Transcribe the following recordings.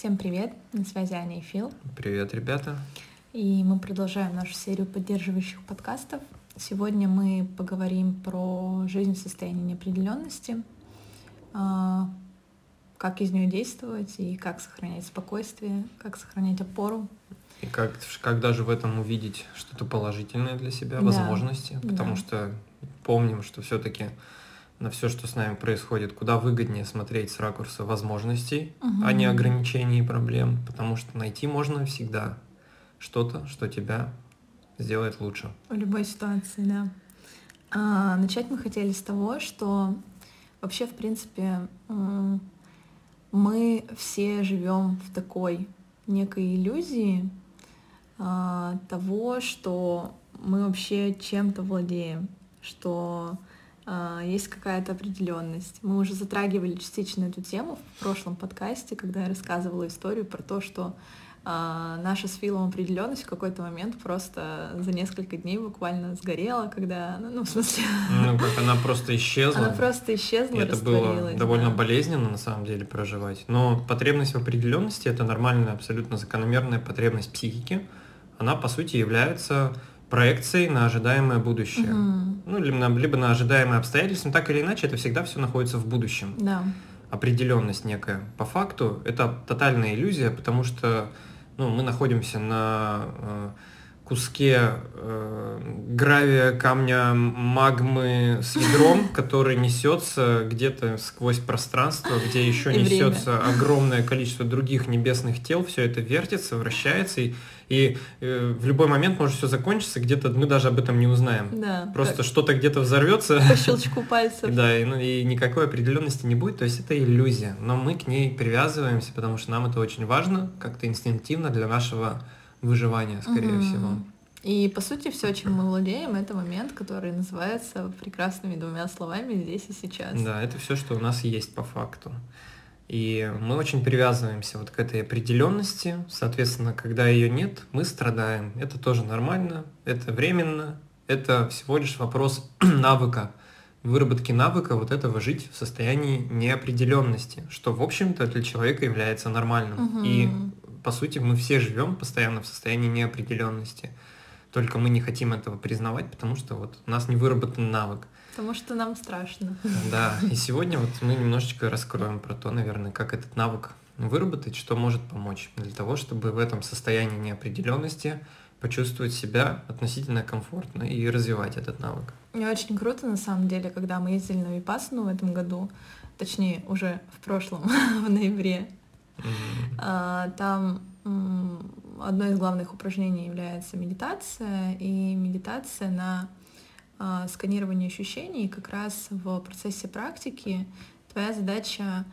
Всем привет, на связи Аня и Фил. Привет, ребята. И мы продолжаем нашу серию поддерживающих подкастов. Сегодня мы поговорим про жизнь в состоянии неопределенности, а, как из нее действовать и как сохранять спокойствие, как сохранять опору. И как, как даже в этом увидеть что-то положительное для себя, да. возможности, потому да. что помним, что все-таки на все, что с нами происходит, куда выгоднее смотреть с ракурса возможностей, угу. а не ограничений и проблем, потому что найти можно всегда что-то, что тебя сделает лучше. В любой ситуации, да. А, начать мы хотели с того, что вообще, в принципе, мы все живем в такой некой иллюзии а, того, что мы вообще чем-то владеем, что есть какая-то определенность. Мы уже затрагивали частично эту тему в прошлом подкасте, когда я рассказывала историю про то, что а, наша с Филом определенность в какой-то момент просто за несколько дней буквально сгорела, когда, ну, ну в смысле... Ну, как она просто исчезла. Она просто исчезла, это было довольно да. болезненно, на самом деле, проживать. Но потребность в определенности — это нормальная, абсолютно закономерная потребность психики. Она, по сути, является проекцией на ожидаемое будущее. Угу. Ну, либо на, либо на ожидаемые обстоятельства. Так или иначе, это всегда все находится в будущем. Да. Определенность некая. По факту это тотальная иллюзия, потому что ну, мы находимся на э, куске э, гравия, камня, магмы с ядром, который несется где-то сквозь пространство, где еще несется огромное количество других небесных тел, все это вертится, вращается, и и э, в любой момент может все закончиться, где-то мы даже об этом не узнаем. Да, Просто что-то где-то взорвется. По щелчку пальцев. Да, и, ну, и никакой определенности не будет, то есть это иллюзия. Но мы к ней привязываемся, потому что нам это очень важно, как-то инстинктивно для нашего выживания, скорее угу. всего. И по сути все, чем мы владеем, это момент, который называется прекрасными двумя словами здесь и сейчас. Да, это все, что у нас есть по факту. И мы очень привязываемся вот к этой определенности. Соответственно, когда ее нет, мы страдаем. Это тоже нормально, это временно, это всего лишь вопрос навыка, выработки навыка вот этого жить в состоянии неопределенности, что, в общем-то, для человека является нормальным. Угу. И, по сути, мы все живем постоянно в состоянии неопределенности. Только мы не хотим этого признавать, потому что вот у нас не выработан навык. Потому что нам страшно. Да, и сегодня вот мы немножечко раскроем про то, наверное, как этот навык выработать, что может помочь для того, чтобы в этом состоянии неопределенности почувствовать себя относительно комфортно и развивать этот навык. Мне очень круто, на самом деле, когда мы ездили на Випасну в этом году, точнее, уже в прошлом, в ноябре, mm-hmm. там одно из главных упражнений является медитация, и медитация на э, сканирование ощущений, как раз в процессе практики твоя задача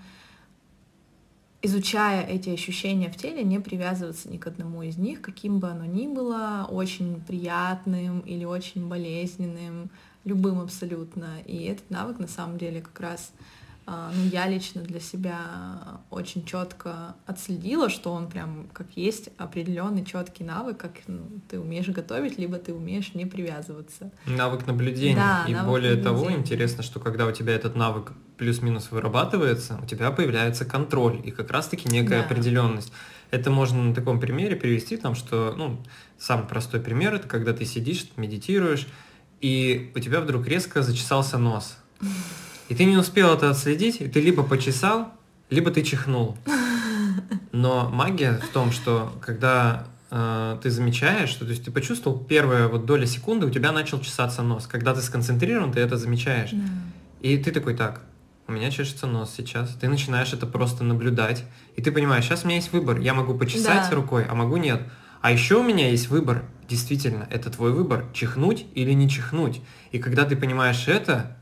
изучая эти ощущения в теле, не привязываться ни к одному из них, каким бы оно ни было, очень приятным или очень болезненным, любым абсолютно. И этот навык на самом деле как раз а, ну, я лично для себя очень четко отследила, что он прям как есть определенный четкий навык, как ну, ты умеешь готовить, либо ты умеешь не привязываться. Навык наблюдения. Да, и навык более наблюдения. того, интересно, что когда у тебя этот навык плюс-минус вырабатывается, у тебя появляется контроль и как раз-таки некая да. определенность. Это можно на таком примере привести, там, что, ну, самый простой пример, это когда ты сидишь, медитируешь, и у тебя вдруг резко зачесался нос. И ты не успел это отследить, и ты либо почесал, либо ты чихнул. Но магия в том, что когда э, ты замечаешь, что то есть ты почувствовал первая вот доля секунды, у тебя начал чесаться нос. Когда ты сконцентрирован, ты это замечаешь. Yeah. И ты такой, так, у меня чешется нос сейчас. Ты начинаешь это просто наблюдать. И ты понимаешь, сейчас у меня есть выбор. Я могу почесать да. рукой, а могу нет. А еще у меня есть выбор. Действительно, это твой выбор. Чихнуть или не чихнуть. И когда ты понимаешь это,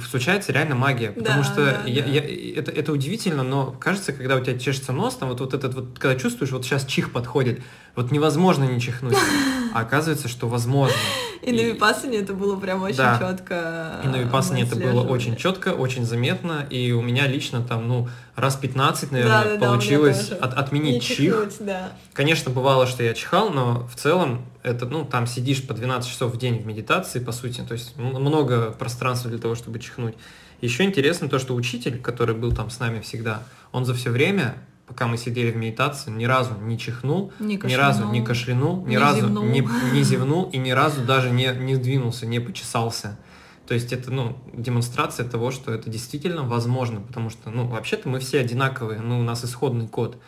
случается реально магия, потому да, что да, я, да. Я, это, это удивительно, но кажется, когда у тебя чешется нос, там вот, вот этот вот, когда чувствуешь, вот сейчас чих подходит, вот невозможно не чихнуть, а оказывается, что возможно. И, на Випассане это было прям очень да. четко. И на Випассане это было очень четко, очень заметно, и у меня лично там, ну, раз 15, наверное, да, да, получилось да, от, отменить не чих. да. Конечно, бывало, что я чихал, но в целом это, ну, там сидишь по 12 часов в день в медитации, по сути, то есть много пространства для того, чтобы чихнуть. Еще интересно то, что учитель, который был там с нами всегда, он за все время пока мы сидели в медитации, ни разу не чихнул, не ни разу не кашлянул, ни не разу зевнул. Не, не зевнул и ни разу даже не, не сдвинулся, не почесался. То есть это, ну, демонстрация того, что это действительно возможно, потому что, ну, вообще-то мы все одинаковые, ну, у нас исходный код.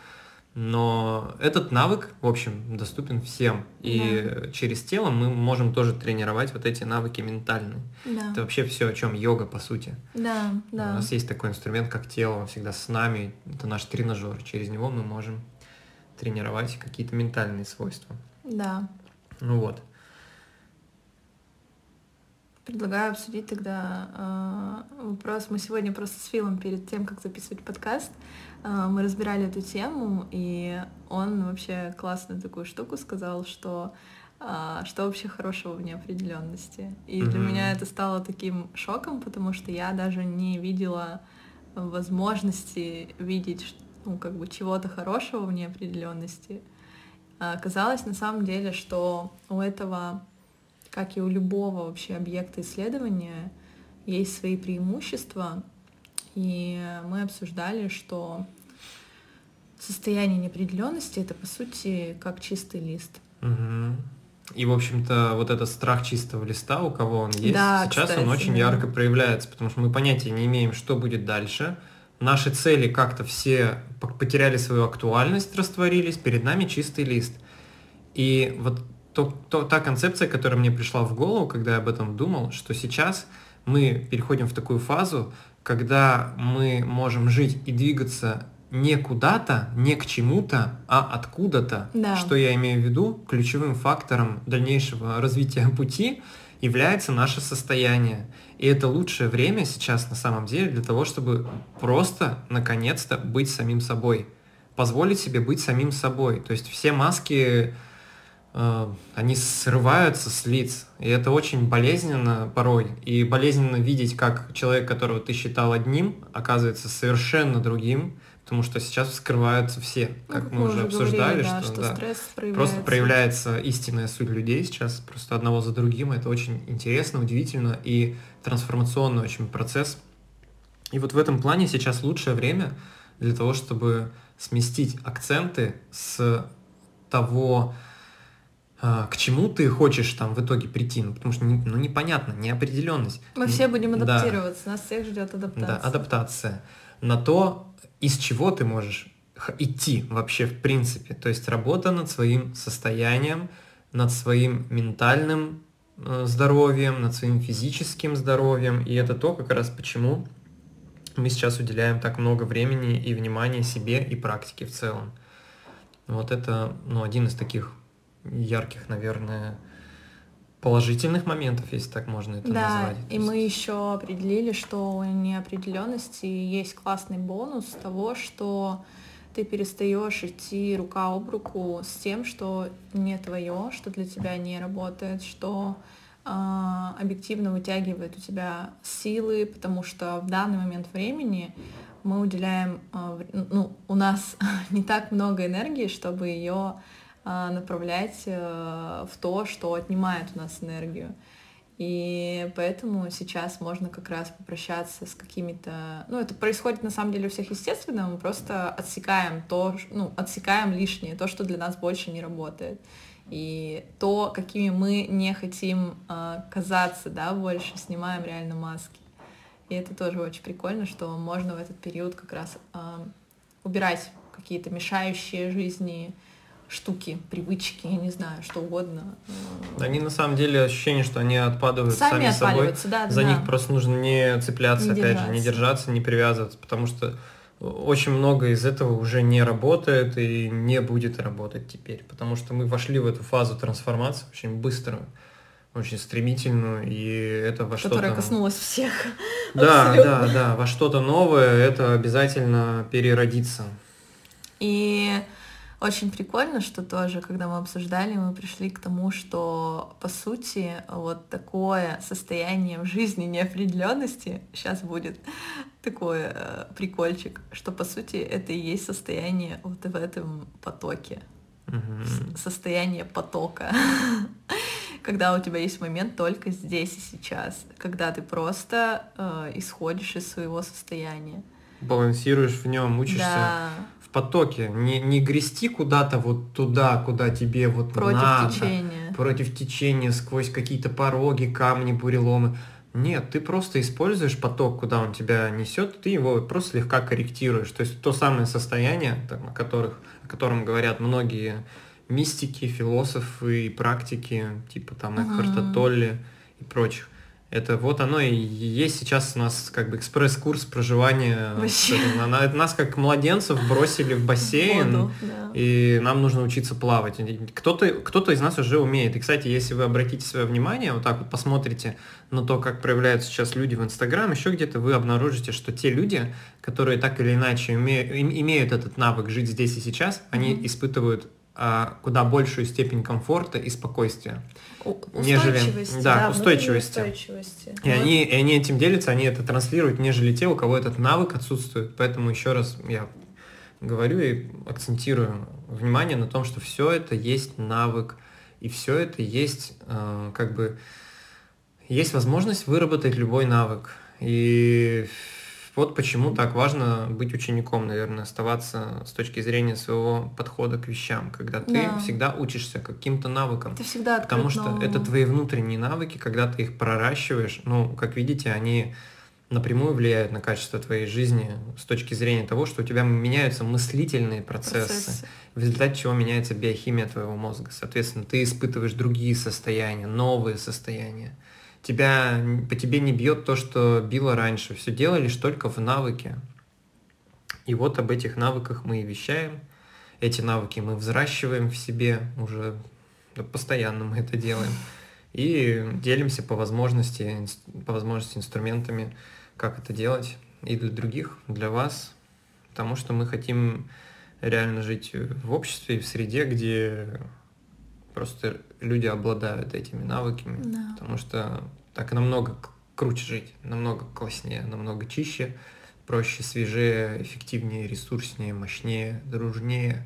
Но этот навык, в общем, доступен всем. И да. через тело мы можем тоже тренировать вот эти навыки ментальные. Да. Это вообще все, о чем йога, по сути. Да, да. У нас есть такой инструмент, как тело, он всегда с нами. Это наш тренажер. Через него мы можем тренировать какие-то ментальные свойства. Да. Ну вот. Предлагаю обсудить тогда э, вопрос. Мы сегодня просто с Филом перед тем, как записывать подкаст, э, мы разбирали эту тему, и он вообще классную такую штуку сказал, что э, что вообще хорошего в неопределенности. И mm-hmm. для меня это стало таким шоком, потому что я даже не видела возможности видеть ну, как бы чего-то хорошего в неопределенности. Оказалось на самом деле, что у этого как и у любого вообще объекта исследования, есть свои преимущества. И мы обсуждали, что состояние неопределенности это по сути как чистый лист. Угу. И, в общем-то, вот этот страх чистого листа, у кого он есть, да, сейчас кстати, он очень да. ярко проявляется, потому что мы понятия не имеем, что будет дальше. Наши цели как-то все потеряли свою актуальность, растворились, перед нами чистый лист. И вот то, то, та концепция, которая мне пришла в голову, когда я об этом думал, что сейчас мы переходим в такую фазу, когда мы можем жить и двигаться не куда-то, не к чему-то, а откуда-то. Да. Что я имею в виду? Ключевым фактором дальнейшего развития пути является наше состояние. И это лучшее время сейчас на самом деле для того, чтобы просто наконец-то быть самим собой. Позволить себе быть самим собой. То есть все маски они срываются с лиц, и это очень болезненно порой. И болезненно видеть, как человек, которого ты считал одним, оказывается совершенно другим, потому что сейчас вскрываются все, как, ну, мы уже обсуждали, говорили, да, что, что да, проявляется. просто проявляется истинная суть людей сейчас, просто одного за другим. Это очень интересно, удивительно и трансформационный очень процесс. И вот в этом плане сейчас лучшее время для того, чтобы сместить акценты с того, к чему ты хочешь там в итоге прийти, ну, потому что ну, непонятно, неопределенность. Мы все будем адаптироваться, да. нас всех ждет адаптация. Да, адаптация. На то, из чего ты можешь идти вообще в принципе. То есть работа над своим состоянием, над своим ментальным э, здоровьем, над своим физическим здоровьем. И это то, как раз почему мы сейчас уделяем так много времени и внимания себе и практике в целом. Вот это ну, один из таких ярких, наверное, положительных моментов, если так можно это да, назвать. И мы еще определили, что у неопределенности есть классный бонус того, что ты перестаешь идти рука об руку с тем, что не твое, что для тебя не работает, что э, объективно вытягивает у тебя силы, потому что в данный момент времени мы уделяем, э, ну, у нас не так много энергии, чтобы ее направлять э, в то, что отнимает у нас энергию. И поэтому сейчас можно как раз попрощаться с какими-то... Ну, это происходит на самом деле у всех естественно, мы просто отсекаем то, ну, отсекаем лишнее, то, что для нас больше не работает. И то, какими мы не хотим э, казаться, да, больше, снимаем реально маски. И это тоже очень прикольно, что можно в этот период как раз э, убирать какие-то мешающие жизни штуки, привычки, я не знаю, что угодно. Они на самом деле ощущение, что они отпадают сами, сами собой. Да, За да. них просто нужно не цепляться, не опять держаться. же, не держаться, не привязываться, потому что очень много из этого уже не работает и не будет работать теперь, потому что мы вошли в эту фазу трансформации очень быструю, очень стремительную, и это во что-то... Которая коснулась всех. Да, да, да, во что-то новое это обязательно переродится. И очень прикольно, что тоже, когда мы обсуждали, мы пришли к тому, что по сути вот такое состояние в жизни неопределенности сейчас будет такой э, прикольчик, что по сути это и есть состояние вот в этом потоке, угу. состояние потока, когда у тебя есть момент только здесь и сейчас, когда ты просто э, исходишь из своего состояния. Балансируешь в нем, учишься. Да потоке, не, не грести куда-то вот туда, куда тебе вот против надо. течения. Против течения, сквозь какие-то пороги, камни, буреломы. Нет, ты просто используешь поток, куда он тебя несет, ты его просто слегка корректируешь. То есть то самое состояние, там, о, которых, о котором говорят многие мистики, философы и практики, типа там Экхарта. Толли и прочих. Это вот оно и есть сейчас у нас как бы экспресс-курс проживания. Вообще. Нас как младенцев бросили в бассейн, Воду, да. и нам нужно учиться плавать. Кто-то кто из нас уже умеет. И, кстати, если вы обратите свое внимание, вот так вот посмотрите на то, как проявляются сейчас люди в Инстаграм, еще где-то вы обнаружите, что те люди, которые так или иначе имеют, имеют этот навык жить здесь и сейчас, mm-hmm. они испытывают а, куда большую степень комфорта и спокойствия. Нежели, да, да устойчивости. устойчивости. И, вот. они, и они этим делятся, они это транслируют, нежели те, у кого этот навык отсутствует. Поэтому еще раз я говорю и акцентирую внимание на том, что все это есть навык, и все это есть э, как бы есть возможность выработать любой навык. И вот почему так важно быть учеником, наверное, оставаться с точки зрения своего подхода к вещам, когда ты да. всегда учишься каким-то навыкам. Ты всегда Потому что новому. это твои внутренние навыки, когда ты их проращиваешь, ну, как видите, они напрямую влияют на качество твоей жизни с точки зрения того, что у тебя меняются мыслительные процессы, процессы. в результате чего меняется биохимия твоего мозга. Соответственно, ты испытываешь другие состояния, новые состояния тебя, по тебе не бьет то, что било раньше. Все дело лишь только в навыке. И вот об этих навыках мы и вещаем. Эти навыки мы взращиваем в себе уже да, постоянно мы это делаем. И делимся по возможности, по возможности инструментами, как это делать и для других, для вас. Потому что мы хотим реально жить в обществе и в среде, где Просто люди обладают этими навыками, да. потому что так намного круче жить, намного класснее, намного чище, проще, свежее, эффективнее, ресурснее, мощнее, дружнее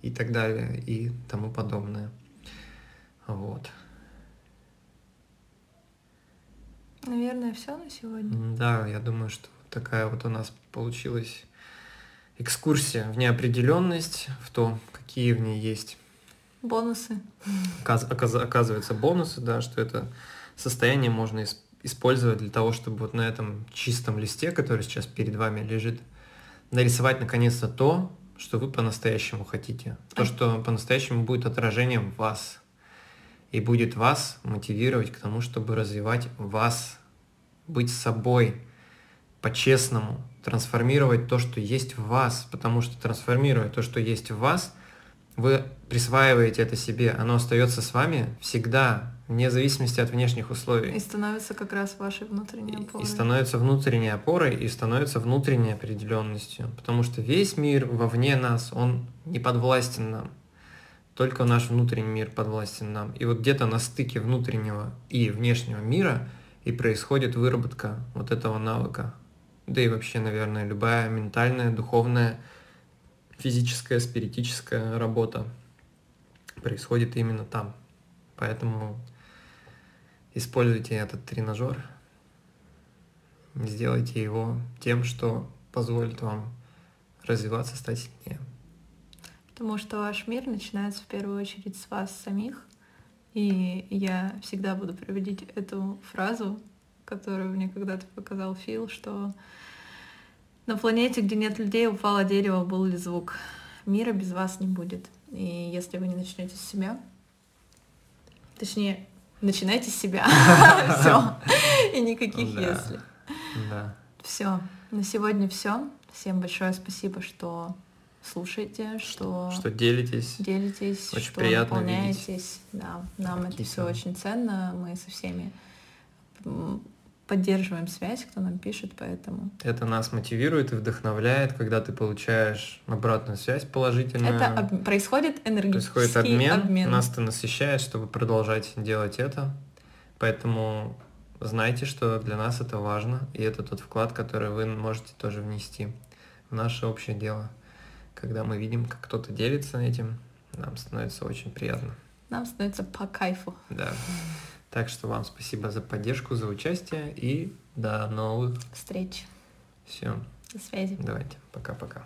и так далее и тому подобное. Вот. Наверное, все на сегодня. Да, я думаю, что такая вот у нас получилась экскурсия в неопределенность, в то, какие в ней есть Бонусы. Оказ, оказ, оказывается, бонусы, да, что это состояние можно использовать для того, чтобы вот на этом чистом листе, который сейчас перед вами лежит, нарисовать наконец-то то, что вы по-настоящему хотите. То, что по-настоящему будет отражением вас. И будет вас мотивировать к тому, чтобы развивать вас, быть собой по-честному, трансформировать то, что есть в вас, потому что трансформируя то, что есть в вас – вы присваиваете это себе, оно остается с вами всегда, вне зависимости от внешних условий. И становится как раз вашей внутренней опорой. И, становится внутренней опорой, и становится внутренней определенностью. Потому что весь мир вовне нас, он не подвластен нам. Только наш внутренний мир подвластен нам. И вот где-то на стыке внутреннего и внешнего мира и происходит выработка вот этого навыка. Да и вообще, наверное, любая ментальная, духовная физическая, спиритическая работа происходит именно там. Поэтому используйте этот тренажер, сделайте его тем, что позволит вам развиваться, стать сильнее. Потому что ваш мир начинается в первую очередь с вас самих. И я всегда буду приводить эту фразу, которую мне когда-то показал Фил, что на планете, где нет людей, упало дерево, был ли звук. Мира без вас не будет. И если вы не начнете с себя, точнее, начинайте с себя. Все. И никаких если. Да. Все. На сегодня все. Всем большое спасибо, что слушаете, что что делитесь, делитесь, очень что приятно наполняетесь. Видеть. Да, нам это все очень ценно. Мы со всеми поддерживаем связь, кто нам пишет, поэтому... Это нас мотивирует и вдохновляет, когда ты получаешь обратную связь положительную. Это об... происходит энергетический Происходит обмен, обмен. Нас это насыщает, чтобы продолжать делать это. Поэтому знайте, что для нас это важно, и это тот вклад, который вы можете тоже внести в наше общее дело. Когда мы видим, как кто-то делится этим, нам становится очень приятно. Нам становится по кайфу. Да. Так что вам спасибо за поддержку, за участие и до новых встреч. Все. До связи. Давайте. Пока-пока.